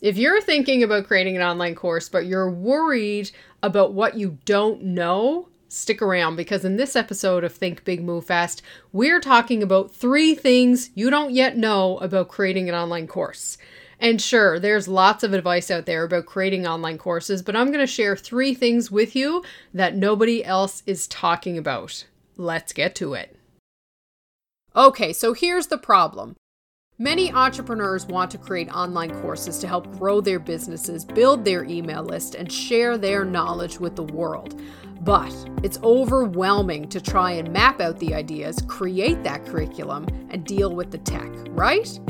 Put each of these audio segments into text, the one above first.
If you're thinking about creating an online course, but you're worried about what you don't know, stick around because in this episode of Think Big Move Fast, we're talking about three things you don't yet know about creating an online course. And sure, there's lots of advice out there about creating online courses, but I'm going to share three things with you that nobody else is talking about. Let's get to it. Okay, so here's the problem. Many entrepreneurs want to create online courses to help grow their businesses, build their email list, and share their knowledge with the world. But it's overwhelming to try and map out the ideas, create that curriculum, and deal with the tech, right?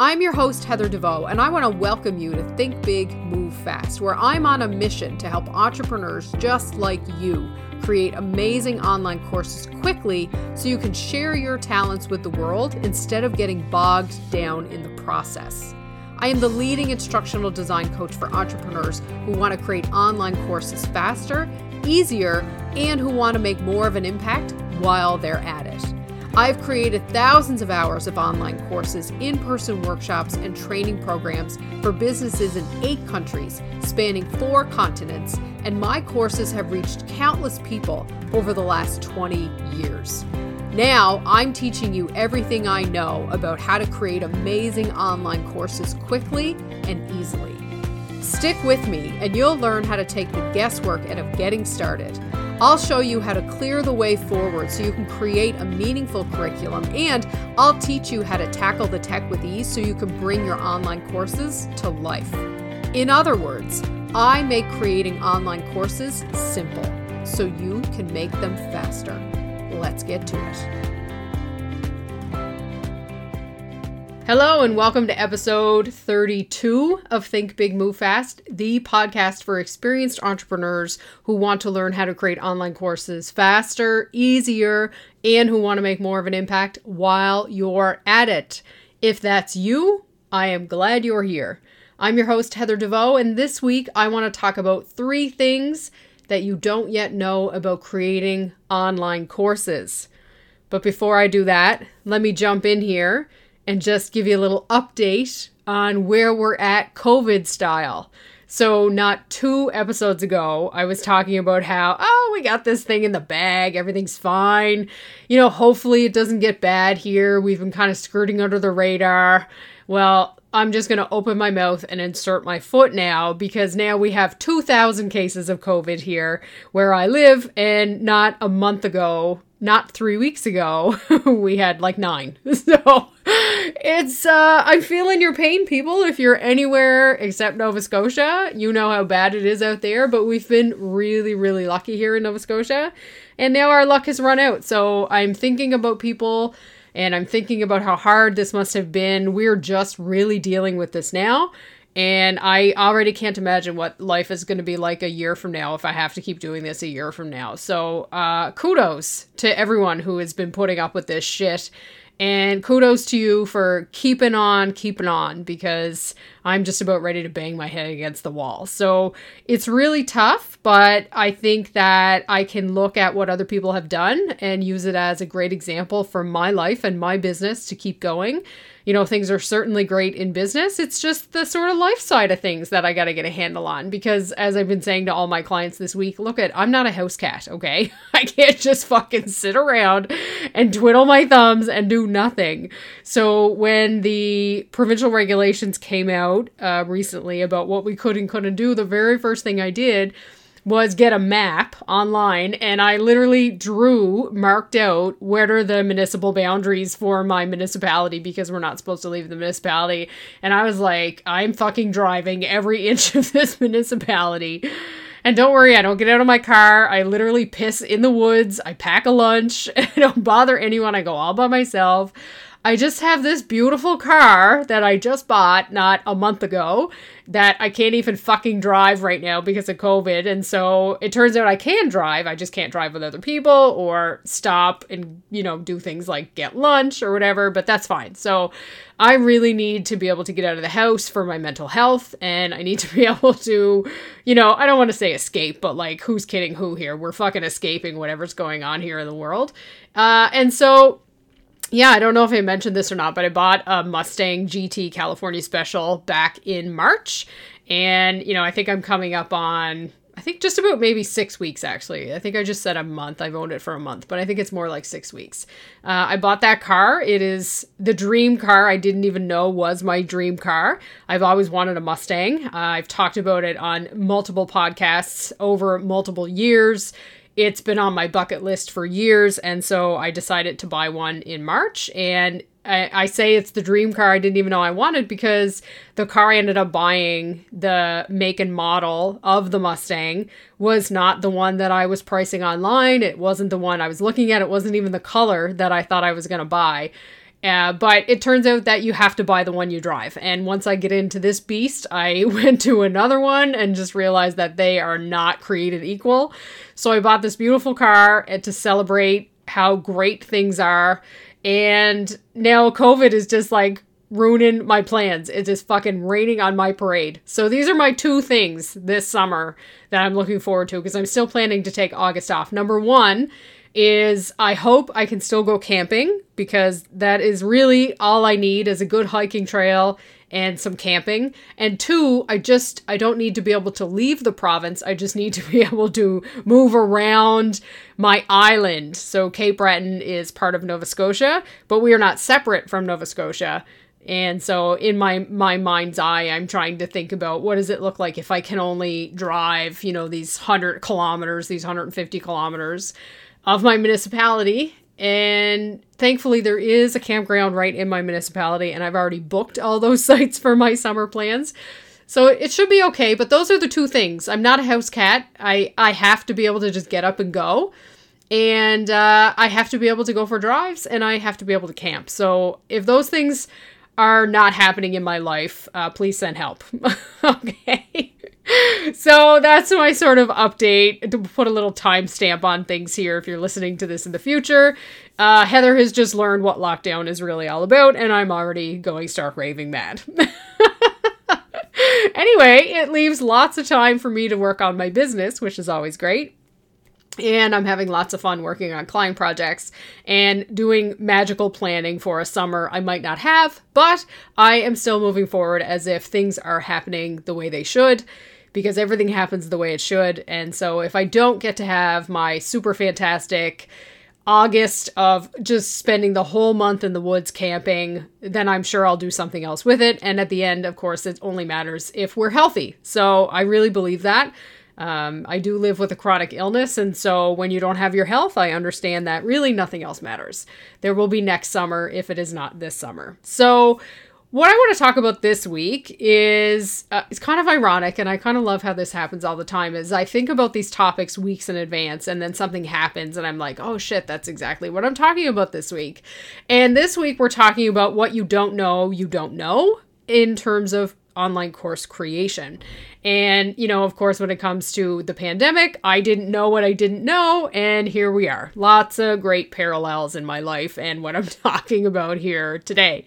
I'm your host, Heather Deveau, and I want to welcome you to Think Big, Move Fast, where I'm on a mission to help entrepreneurs just like you create amazing online courses quickly so you can share your talents with the world instead of getting bogged down in the process. I am the leading instructional design coach for entrepreneurs who want to create online courses faster, easier, and who want to make more of an impact while they're at it. I've created thousands of hours of online courses, in person workshops, and training programs for businesses in eight countries, spanning four continents, and my courses have reached countless people over the last 20 years. Now, I'm teaching you everything I know about how to create amazing online courses quickly and easily. Stick with me, and you'll learn how to take the guesswork out of getting started. I'll show you how to clear the way forward so you can create a meaningful curriculum, and I'll teach you how to tackle the tech with ease so you can bring your online courses to life. In other words, I make creating online courses simple so you can make them faster. Let's get to it. Hello, and welcome to episode 32 of Think Big Move Fast, the podcast for experienced entrepreneurs who want to learn how to create online courses faster, easier, and who want to make more of an impact while you're at it. If that's you, I am glad you're here. I'm your host, Heather Deveau, and this week I want to talk about three things that you don't yet know about creating online courses. But before I do that, let me jump in here and just give you a little update on where we're at COVID style. So, not two episodes ago, I was talking about how, oh, we got this thing in the bag, everything's fine. You know, hopefully it doesn't get bad here. We've been kind of skirting under the radar. Well, I'm just going to open my mouth and insert my foot now because now we have 2,000 cases of COVID here where I live, and not a month ago, not three weeks ago, we had like nine. So it's, uh, I'm feeling your pain, people. If you're anywhere except Nova Scotia, you know how bad it is out there, but we've been really, really lucky here in Nova Scotia. And now our luck has run out. So I'm thinking about people and I'm thinking about how hard this must have been. We're just really dealing with this now. And I already can't imagine what life is going to be like a year from now if I have to keep doing this a year from now. So, uh, kudos to everyone who has been putting up with this shit and kudos to you for keeping on, keeping on, because I'm just about ready to bang my head against the wall. So it's really tough, but I think that I can look at what other people have done and use it as a great example for my life and my business to keep going you know, things are certainly great in business. It's just the sort of life side of things that I got to get a handle on because as I've been saying to all my clients this week, look at I'm not a house cat, okay? I can't just fucking sit around and twiddle my thumbs and do nothing. So when the provincial regulations came out uh, recently about what we could and couldn't do, the very first thing I did was get a map online and I literally drew, marked out what are the municipal boundaries for my municipality because we're not supposed to leave the municipality. And I was like, I'm fucking driving every inch of this municipality. And don't worry, I don't get out of my car. I literally piss in the woods. I pack a lunch. I don't bother anyone. I go all by myself. I just have this beautiful car that I just bought not a month ago that I can't even fucking drive right now because of COVID. And so it turns out I can drive. I just can't drive with other people or stop and, you know, do things like get lunch or whatever, but that's fine. So I really need to be able to get out of the house for my mental health and I need to be able to, you know, I don't want to say escape, but like who's kidding who here? We're fucking escaping whatever's going on here in the world. Uh, and so yeah, I don't know if I mentioned this or not, but I bought a Mustang GT California Special back in March. And, you know, I think I'm coming up on I think just about maybe six weeks actually. I think I just said a month. I've owned it for a month, but I think it's more like six weeks. Uh, I bought that car. It is the dream car. I didn't even know was my dream car. I've always wanted a Mustang. Uh, I've talked about it on multiple podcasts over multiple years. It's been on my bucket list for years, and so I decided to buy one in March. And I, I say it's the dream car I didn't even know I wanted because the car I ended up buying, the make and model of the Mustang, was not the one that I was pricing online. It wasn't the one I was looking at. It wasn't even the color that I thought I was going to buy. Uh, but it turns out that you have to buy the one you drive. And once I get into this beast, I went to another one and just realized that they are not created equal. So I bought this beautiful car to celebrate how great things are and now COVID is just like ruining my plans. It's just fucking raining on my parade. So these are my two things this summer that I'm looking forward to because I'm still planning to take August off. Number one is I hope I can still go camping because that is really all I need is a good hiking trail and some camping. And two, I just I don't need to be able to leave the province. I just need to be able to move around my island. So Cape Breton is part of Nova Scotia, but we are not separate from Nova Scotia. And so in my my mind's eye, I'm trying to think about what does it look like if I can only drive, you know, these 100 kilometers, these 150 kilometers of my municipality and thankfully, there is a campground right in my municipality, and I've already booked all those sites for my summer plans. So it should be okay, but those are the two things. I'm not a house cat. I, I have to be able to just get up and go. And uh, I have to be able to go for drives, and I have to be able to camp. So if those things are not happening in my life, uh, please send help. okay so that's my sort of update to put a little timestamp on things here if you're listening to this in the future. Uh, Heather has just learned what lockdown is really all about, and I'm already going stark raving mad. anyway, it leaves lots of time for me to work on my business, which is always great. And I'm having lots of fun working on client projects and doing magical planning for a summer I might not have, but I am still moving forward as if things are happening the way they should because everything happens the way it should. And so if I don't get to have my super fantastic August of just spending the whole month in the woods camping, then I'm sure I'll do something else with it. And at the end, of course, it only matters if we're healthy. So I really believe that. Um, I do live with a chronic illness, and so when you don't have your health, I understand that really nothing else matters. There will be next summer if it is not this summer. So, what I want to talk about this week is uh, it's kind of ironic, and I kind of love how this happens all the time. Is I think about these topics weeks in advance, and then something happens, and I'm like, oh shit, that's exactly what I'm talking about this week. And this week we're talking about what you don't know, you don't know in terms of online course creation. And, you know, of course, when it comes to the pandemic, I didn't know what I didn't know, and here we are. Lots of great parallels in my life and what I'm talking about here today.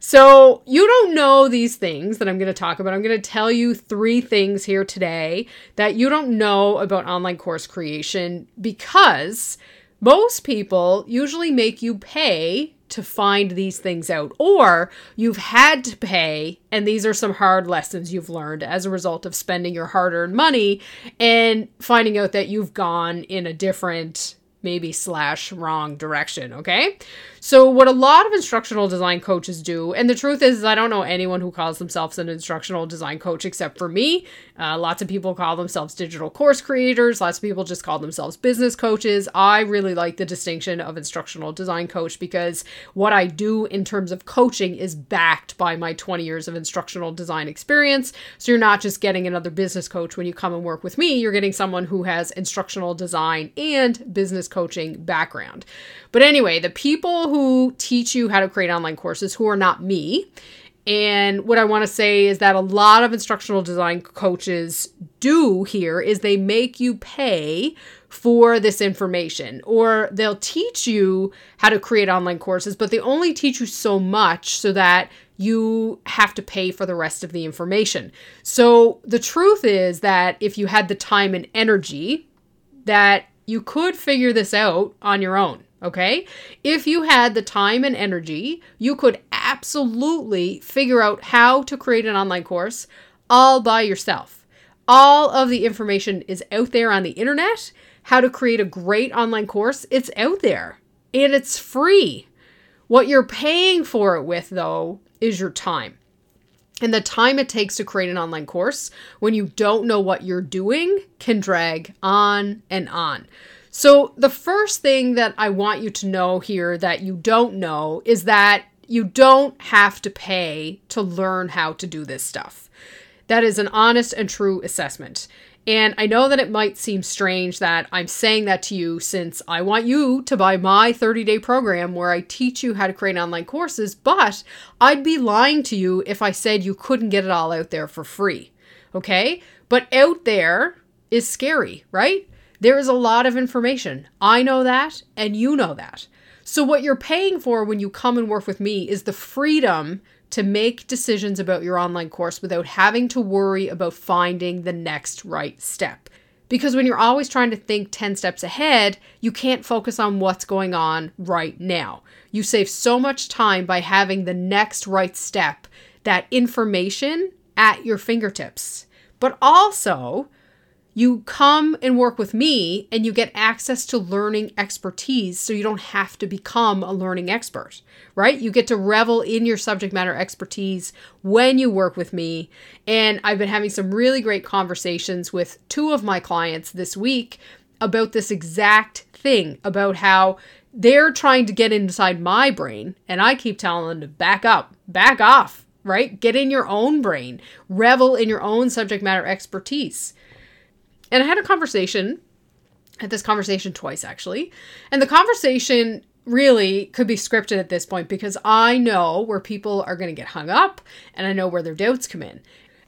So, you don't know these things that I'm going to talk about. I'm going to tell you three things here today that you don't know about online course creation because most people usually make you pay to find these things out, or you've had to pay, and these are some hard lessons you've learned as a result of spending your hard earned money and finding out that you've gone in a different maybe slash wrong direction, okay? So, what a lot of instructional design coaches do, and the truth is, I don't know anyone who calls themselves an instructional design coach except for me. Uh, lots of people call themselves digital course creators, lots of people just call themselves business coaches. I really like the distinction of instructional design coach because what I do in terms of coaching is backed by my 20 years of instructional design experience. So, you're not just getting another business coach when you come and work with me, you're getting someone who has instructional design and business coaching background. But anyway, the people who teach you how to create online courses who are not me. And what I want to say is that a lot of instructional design coaches do here is they make you pay for this information or they'll teach you how to create online courses, but they only teach you so much so that you have to pay for the rest of the information. So the truth is that if you had the time and energy that you could figure this out on your own. Okay? If you had the time and energy, you could absolutely figure out how to create an online course all by yourself. All of the information is out there on the internet. How to create a great online course, it's out there and it's free. What you're paying for it with, though, is your time. And the time it takes to create an online course when you don't know what you're doing can drag on and on. So, the first thing that I want you to know here that you don't know is that you don't have to pay to learn how to do this stuff. That is an honest and true assessment. And I know that it might seem strange that I'm saying that to you since I want you to buy my 30 day program where I teach you how to create online courses, but I'd be lying to you if I said you couldn't get it all out there for free. Okay? But out there is scary, right? There is a lot of information. I know that, and you know that. So, what you're paying for when you come and work with me is the freedom to make decisions about your online course without having to worry about finding the next right step. Because when you're always trying to think 10 steps ahead, you can't focus on what's going on right now. You save so much time by having the next right step, that information at your fingertips. But also, you come and work with me and you get access to learning expertise so you don't have to become a learning expert, right? You get to revel in your subject matter expertise when you work with me. And I've been having some really great conversations with two of my clients this week about this exact thing about how they're trying to get inside my brain. And I keep telling them to back up, back off, right? Get in your own brain, revel in your own subject matter expertise. And I had a conversation, had this conversation twice actually. And the conversation really could be scripted at this point because I know where people are going to get hung up and I know where their doubts come in.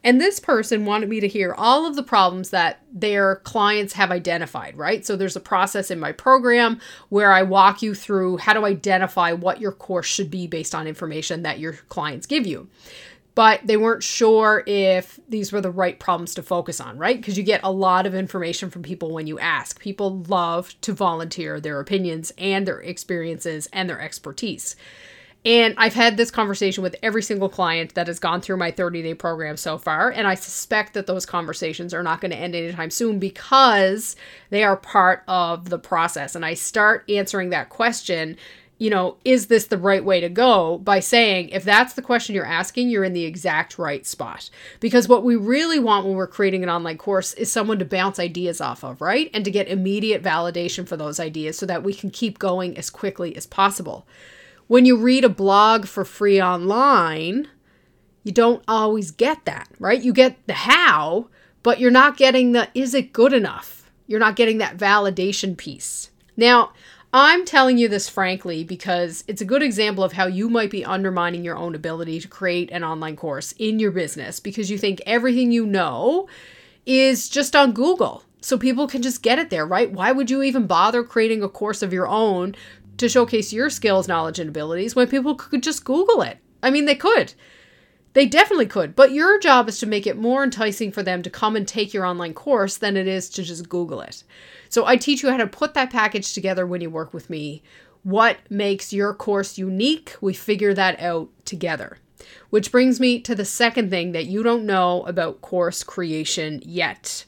And this person wanted me to hear all of the problems that their clients have identified, right? So there's a process in my program where I walk you through how to identify what your course should be based on information that your clients give you but they weren't sure if these were the right problems to focus on, right? Because you get a lot of information from people when you ask. People love to volunteer their opinions and their experiences and their expertise. And I've had this conversation with every single client that has gone through my 30 day program so far. And I suspect that those conversations are not going to end anytime soon because they are part of the process. And I start answering that question you know, is this the right way to go? By saying, if that's the question you're asking, you're in the exact right spot. Because what we really want when we're creating an online course is someone to bounce ideas off of, right? And to get immediate validation for those ideas so that we can keep going as quickly as possible. When you read a blog for free online, you don't always get that, right? You get the how, but you're not getting the is it good enough? You're not getting that validation piece. Now, I'm telling you this frankly because it's a good example of how you might be undermining your own ability to create an online course in your business because you think everything you know is just on Google. So people can just get it there, right? Why would you even bother creating a course of your own to showcase your skills, knowledge, and abilities when people could just Google it? I mean, they could. They definitely could, but your job is to make it more enticing for them to come and take your online course than it is to just Google it. So I teach you how to put that package together when you work with me. What makes your course unique? We figure that out together. Which brings me to the second thing that you don't know about course creation yet.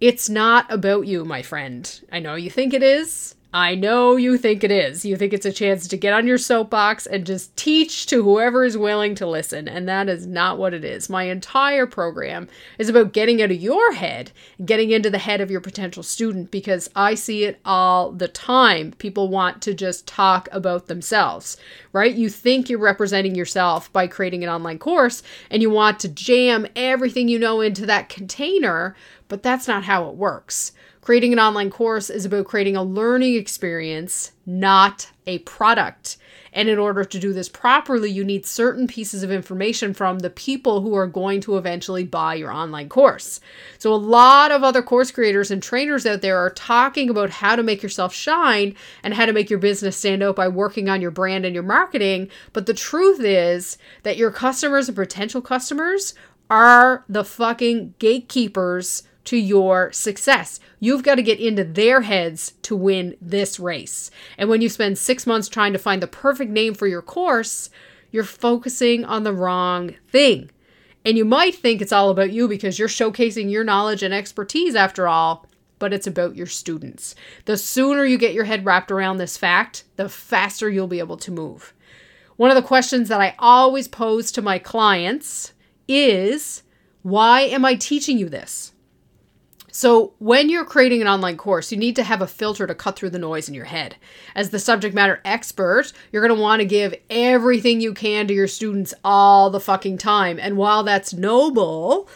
It's not about you, my friend. I know you think it is. I know you think it is. You think it's a chance to get on your soapbox and just teach to whoever is willing to listen, and that is not what it is. My entire program is about getting out of your head, getting into the head of your potential student because I see it all the time. People want to just talk about themselves, right? You think you're representing yourself by creating an online course and you want to jam everything you know into that container, but that's not how it works. Creating an online course is about creating a learning experience, not a product. And in order to do this properly, you need certain pieces of information from the people who are going to eventually buy your online course. So, a lot of other course creators and trainers out there are talking about how to make yourself shine and how to make your business stand out by working on your brand and your marketing. But the truth is that your customers and potential customers are the fucking gatekeepers to your success. You've got to get into their heads to win this race. And when you spend six months trying to find the perfect name for your course, you're focusing on the wrong thing. And you might think it's all about you because you're showcasing your knowledge and expertise after all, but it's about your students. The sooner you get your head wrapped around this fact, the faster you'll be able to move. One of the questions that I always pose to my clients is why am I teaching you this? So, when you're creating an online course, you need to have a filter to cut through the noise in your head. As the subject matter expert, you're going to want to give everything you can to your students all the fucking time. And while that's noble,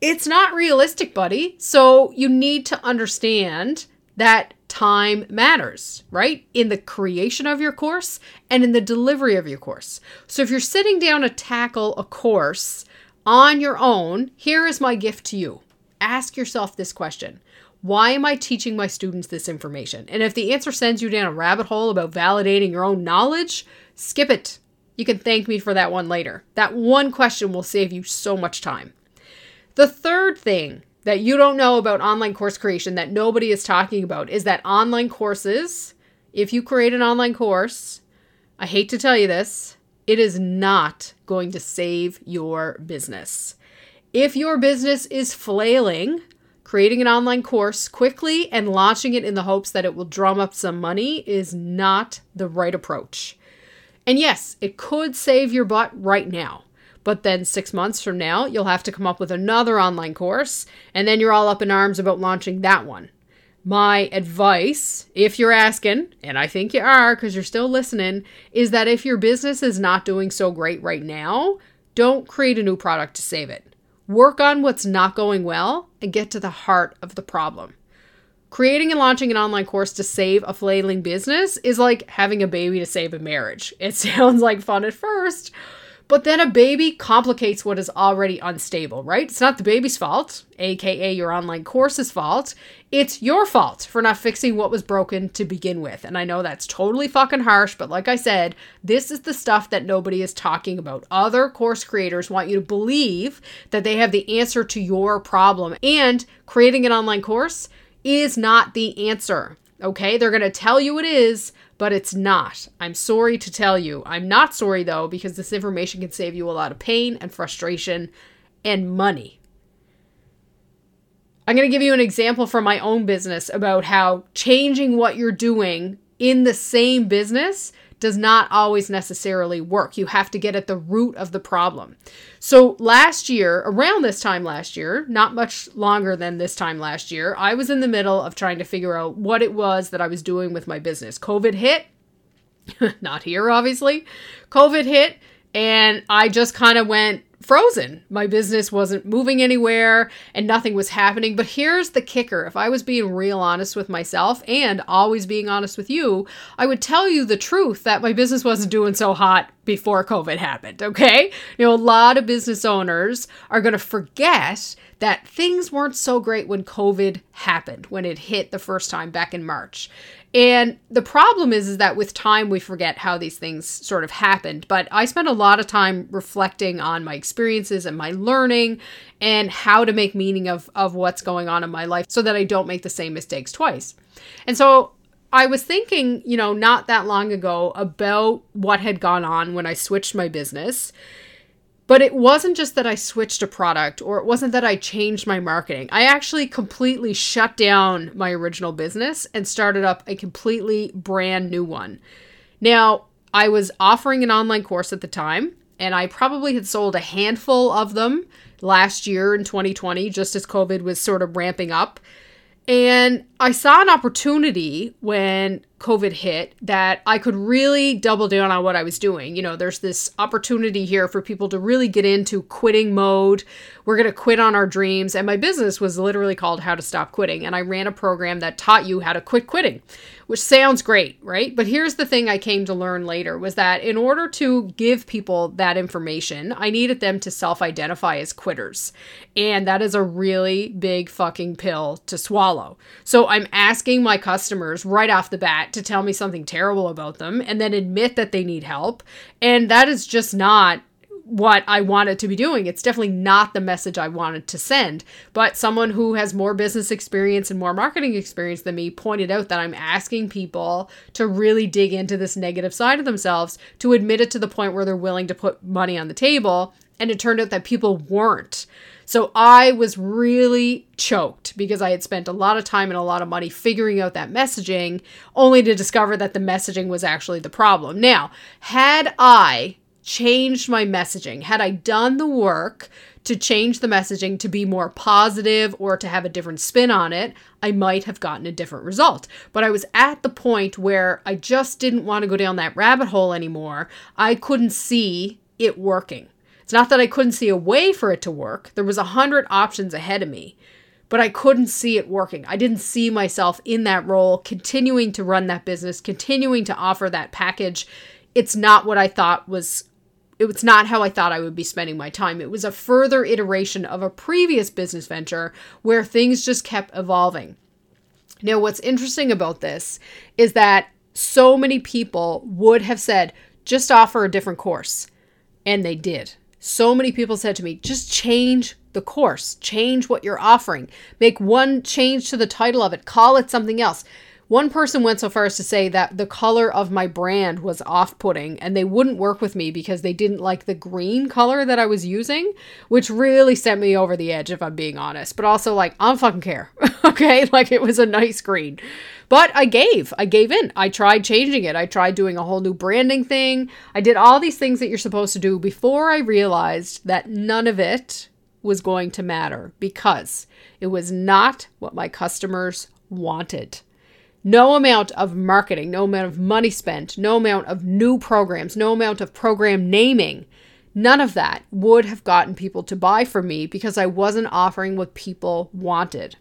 it's not realistic, buddy. So, you need to understand that time matters, right? In the creation of your course and in the delivery of your course. So, if you're sitting down to tackle a course, on your own, here is my gift to you. Ask yourself this question Why am I teaching my students this information? And if the answer sends you down a rabbit hole about validating your own knowledge, skip it. You can thank me for that one later. That one question will save you so much time. The third thing that you don't know about online course creation that nobody is talking about is that online courses, if you create an online course, I hate to tell you this, it is not going to save your business. If your business is flailing, creating an online course quickly and launching it in the hopes that it will drum up some money is not the right approach. And yes, it could save your butt right now. But then six months from now, you'll have to come up with another online course, and then you're all up in arms about launching that one. My advice, if you're asking, and I think you are because you're still listening, is that if your business is not doing so great right now, don't create a new product to save it. Work on what's not going well and get to the heart of the problem. Creating and launching an online course to save a flailing business is like having a baby to save a marriage. It sounds like fun at first, but then a baby complicates what is already unstable, right? It's not the baby's fault, aka your online course's fault. It's your fault for not fixing what was broken to begin with. And I know that's totally fucking harsh, but like I said, this is the stuff that nobody is talking about. Other course creators want you to believe that they have the answer to your problem, and creating an online course is not the answer. Okay, they're going to tell you it is, but it's not. I'm sorry to tell you. I'm not sorry though, because this information can save you a lot of pain and frustration and money. I'm going to give you an example from my own business about how changing what you're doing in the same business does not always necessarily work. You have to get at the root of the problem. So, last year, around this time last year, not much longer than this time last year, I was in the middle of trying to figure out what it was that I was doing with my business. COVID hit, not here, obviously. COVID hit, and I just kind of went, frozen. My business wasn't moving anywhere and nothing was happening. But here's the kicker if I was being real honest with myself and always being honest with you, I would tell you the truth that my business wasn't doing so hot before COVID happened, okay? You know, a lot of business owners are going to forget that things weren't so great when COVID happened, when it hit the first time back in March. And the problem is, is that with time we forget how these things sort of happened. But I spent a lot of time reflecting on my experiences and my learning and how to make meaning of, of what's going on in my life so that I don't make the same mistakes twice. And so I was thinking, you know, not that long ago about what had gone on when I switched my business but it wasn't just that I switched a product or it wasn't that I changed my marketing. I actually completely shut down my original business and started up a completely brand new one. Now, I was offering an online course at the time, and I probably had sold a handful of them last year in 2020, just as COVID was sort of ramping up. And I saw an opportunity when COVID hit that I could really double down on what I was doing. You know, there's this opportunity here for people to really get into quitting mode. We're going to quit on our dreams. And my business was literally called How to Stop Quitting. And I ran a program that taught you how to quit quitting, which sounds great, right? But here's the thing I came to learn later was that in order to give people that information, I needed them to self identify as quitters. And that is a really big fucking pill to swallow. So I'm asking my customers right off the bat to tell me something terrible about them and then admit that they need help. And that is just not what I wanted to be doing. It's definitely not the message I wanted to send. But someone who has more business experience and more marketing experience than me pointed out that I'm asking people to really dig into this negative side of themselves, to admit it to the point where they're willing to put money on the table. And it turned out that people weren't. So I was really choked because I had spent a lot of time and a lot of money figuring out that messaging, only to discover that the messaging was actually the problem. Now, had I changed my messaging, had I done the work to change the messaging to be more positive or to have a different spin on it, I might have gotten a different result. But I was at the point where I just didn't want to go down that rabbit hole anymore. I couldn't see it working. It's not that I couldn't see a way for it to work. There was a hundred options ahead of me, but I couldn't see it working. I didn't see myself in that role, continuing to run that business, continuing to offer that package. It's not what I thought was it was not how I thought I would be spending my time. It was a further iteration of a previous business venture where things just kept evolving. Now, what's interesting about this is that so many people would have said, just offer a different course. And they did. So many people said to me, just change the course, change what you're offering, make one change to the title of it, call it something else. One person went so far as to say that the color of my brand was off putting and they wouldn't work with me because they didn't like the green color that I was using, which really sent me over the edge, if I'm being honest. But also, like, I don't fucking care. okay? Like, it was a nice green. But I gave. I gave in. I tried changing it. I tried doing a whole new branding thing. I did all these things that you're supposed to do before I realized that none of it was going to matter because it was not what my customers wanted. No amount of marketing, no amount of money spent, no amount of new programs, no amount of program naming, none of that would have gotten people to buy from me because I wasn't offering what people wanted.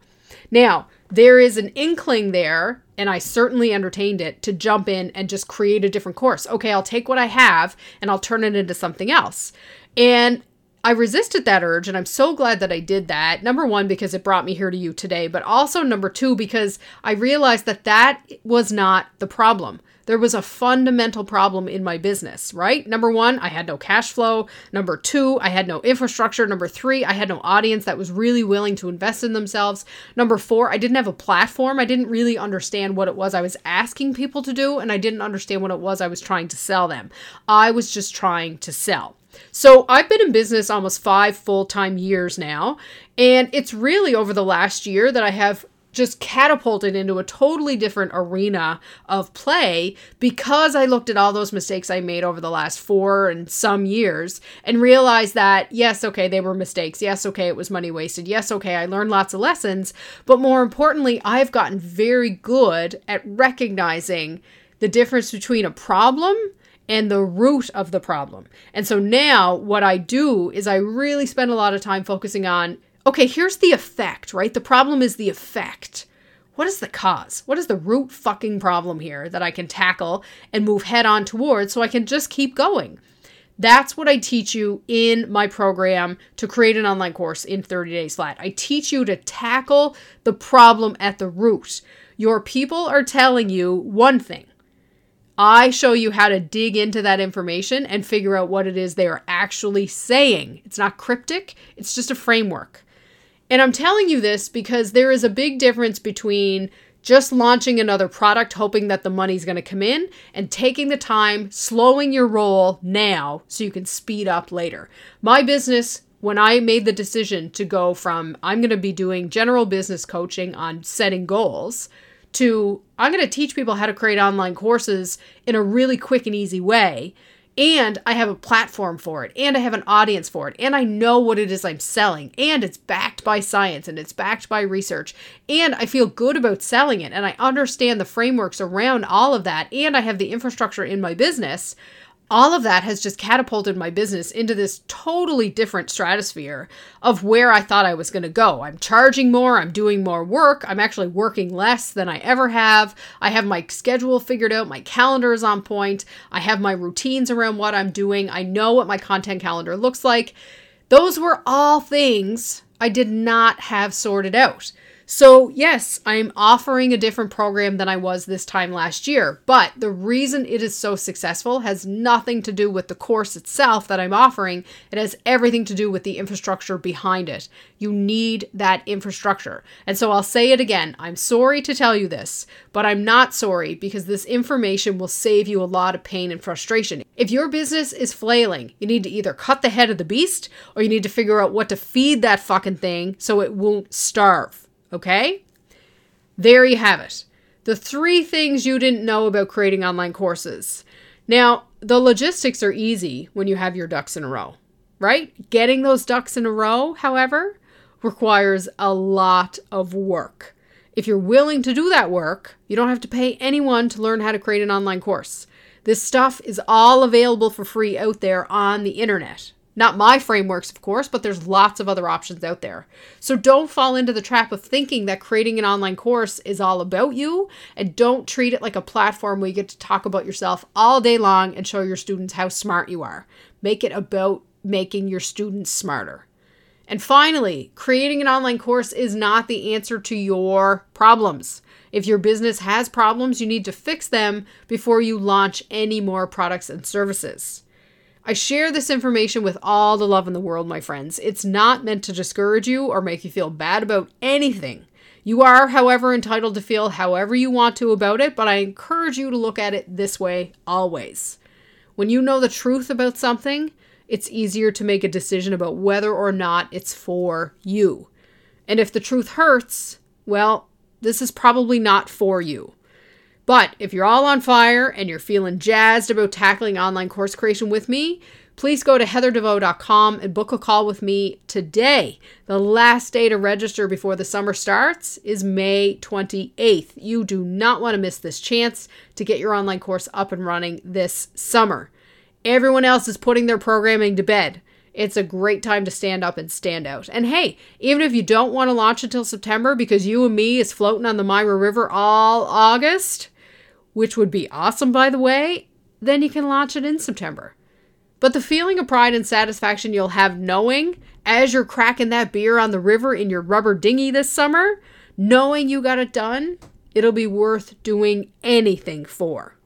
Now, there is an inkling there, and I certainly entertained it to jump in and just create a different course. Okay, I'll take what I have and I'll turn it into something else. And I resisted that urge, and I'm so glad that I did that. Number one, because it brought me here to you today, but also number two, because I realized that that was not the problem. There was a fundamental problem in my business, right? Number one, I had no cash flow. Number two, I had no infrastructure. Number three, I had no audience that was really willing to invest in themselves. Number four, I didn't have a platform. I didn't really understand what it was I was asking people to do, and I didn't understand what it was I was trying to sell them. I was just trying to sell. So I've been in business almost five full time years now. And it's really over the last year that I have just catapulted into a totally different arena of play because I looked at all those mistakes I made over the last four and some years and realized that, yes, okay, they were mistakes. Yes, okay, it was money wasted. Yes, okay, I learned lots of lessons. But more importantly, I've gotten very good at recognizing the difference between a problem and the root of the problem. And so now what I do is I really spend a lot of time focusing on okay, here's the effect, right? The problem is the effect. What is the cause? What is the root fucking problem here that I can tackle and move head on towards so I can just keep going? That's what I teach you in my program to create an online course in 30 days flat. I teach you to tackle the problem at the root. Your people are telling you one thing I show you how to dig into that information and figure out what it is they are actually saying. It's not cryptic, it's just a framework. And I'm telling you this because there is a big difference between just launching another product hoping that the money's going to come in and taking the time, slowing your roll now so you can speed up later. My business when I made the decision to go from I'm going to be doing general business coaching on setting goals to I'm going to teach people how to create online courses in a really quick and easy way. And I have a platform for it, and I have an audience for it, and I know what it is I'm selling, and it's backed by science and it's backed by research, and I feel good about selling it, and I understand the frameworks around all of that, and I have the infrastructure in my business all of that has just catapulted my business into this totally different stratosphere of where I thought I was going to go. I'm charging more, I'm doing more work, I'm actually working less than I ever have. I have my schedule figured out, my calendar is on point, I have my routines around what I'm doing, I know what my content calendar looks like. Those were all things I did not have sorted out. So, yes, I'm offering a different program than I was this time last year, but the reason it is so successful has nothing to do with the course itself that I'm offering. It has everything to do with the infrastructure behind it. You need that infrastructure. And so I'll say it again I'm sorry to tell you this, but I'm not sorry because this information will save you a lot of pain and frustration. If your business is flailing, you need to either cut the head of the beast or you need to figure out what to feed that fucking thing so it won't starve. Okay? There you have it. The three things you didn't know about creating online courses. Now, the logistics are easy when you have your ducks in a row, right? Getting those ducks in a row, however, requires a lot of work. If you're willing to do that work, you don't have to pay anyone to learn how to create an online course. This stuff is all available for free out there on the internet. Not my frameworks, of course, but there's lots of other options out there. So don't fall into the trap of thinking that creating an online course is all about you, and don't treat it like a platform where you get to talk about yourself all day long and show your students how smart you are. Make it about making your students smarter. And finally, creating an online course is not the answer to your problems. If your business has problems, you need to fix them before you launch any more products and services. I share this information with all the love in the world, my friends. It's not meant to discourage you or make you feel bad about anything. You are, however, entitled to feel however you want to about it, but I encourage you to look at it this way always. When you know the truth about something, it's easier to make a decision about whether or not it's for you. And if the truth hurts, well, this is probably not for you. But if you're all on fire and you're feeling jazzed about tackling online course creation with me, please go to heatherdeveau.com and book a call with me today. The last day to register before the summer starts is May 28th. You do not want to miss this chance to get your online course up and running this summer. Everyone else is putting their programming to bed. It's a great time to stand up and stand out. And hey, even if you don't want to launch until September because you and me is floating on the Mira River all August, which would be awesome, by the way, then you can launch it in September. But the feeling of pride and satisfaction you'll have knowing as you're cracking that beer on the river in your rubber dinghy this summer, knowing you got it done, it'll be worth doing anything for.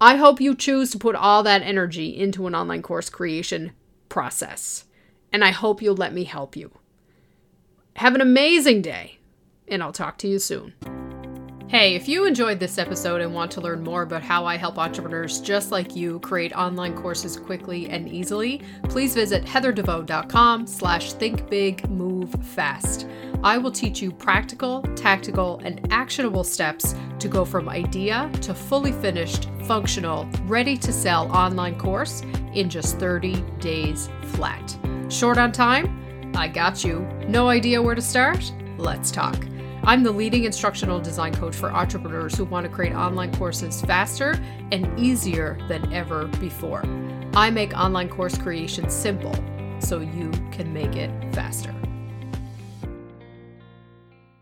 I hope you choose to put all that energy into an online course creation process, and I hope you'll let me help you. Have an amazing day, and I'll talk to you soon. Hey, if you enjoyed this episode and want to learn more about how I help entrepreneurs just like you create online courses quickly and easily, please visit heatherdeveau.com slash thinkbigmovefast. I will teach you practical, tactical, and actionable steps to go from idea to fully finished, functional, ready to sell online course in just 30 days flat. Short on time? I got you. No idea where to start? Let's talk. I'm the leading instructional design coach for entrepreneurs who want to create online courses faster and easier than ever before. I make online course creation simple so you can make it faster.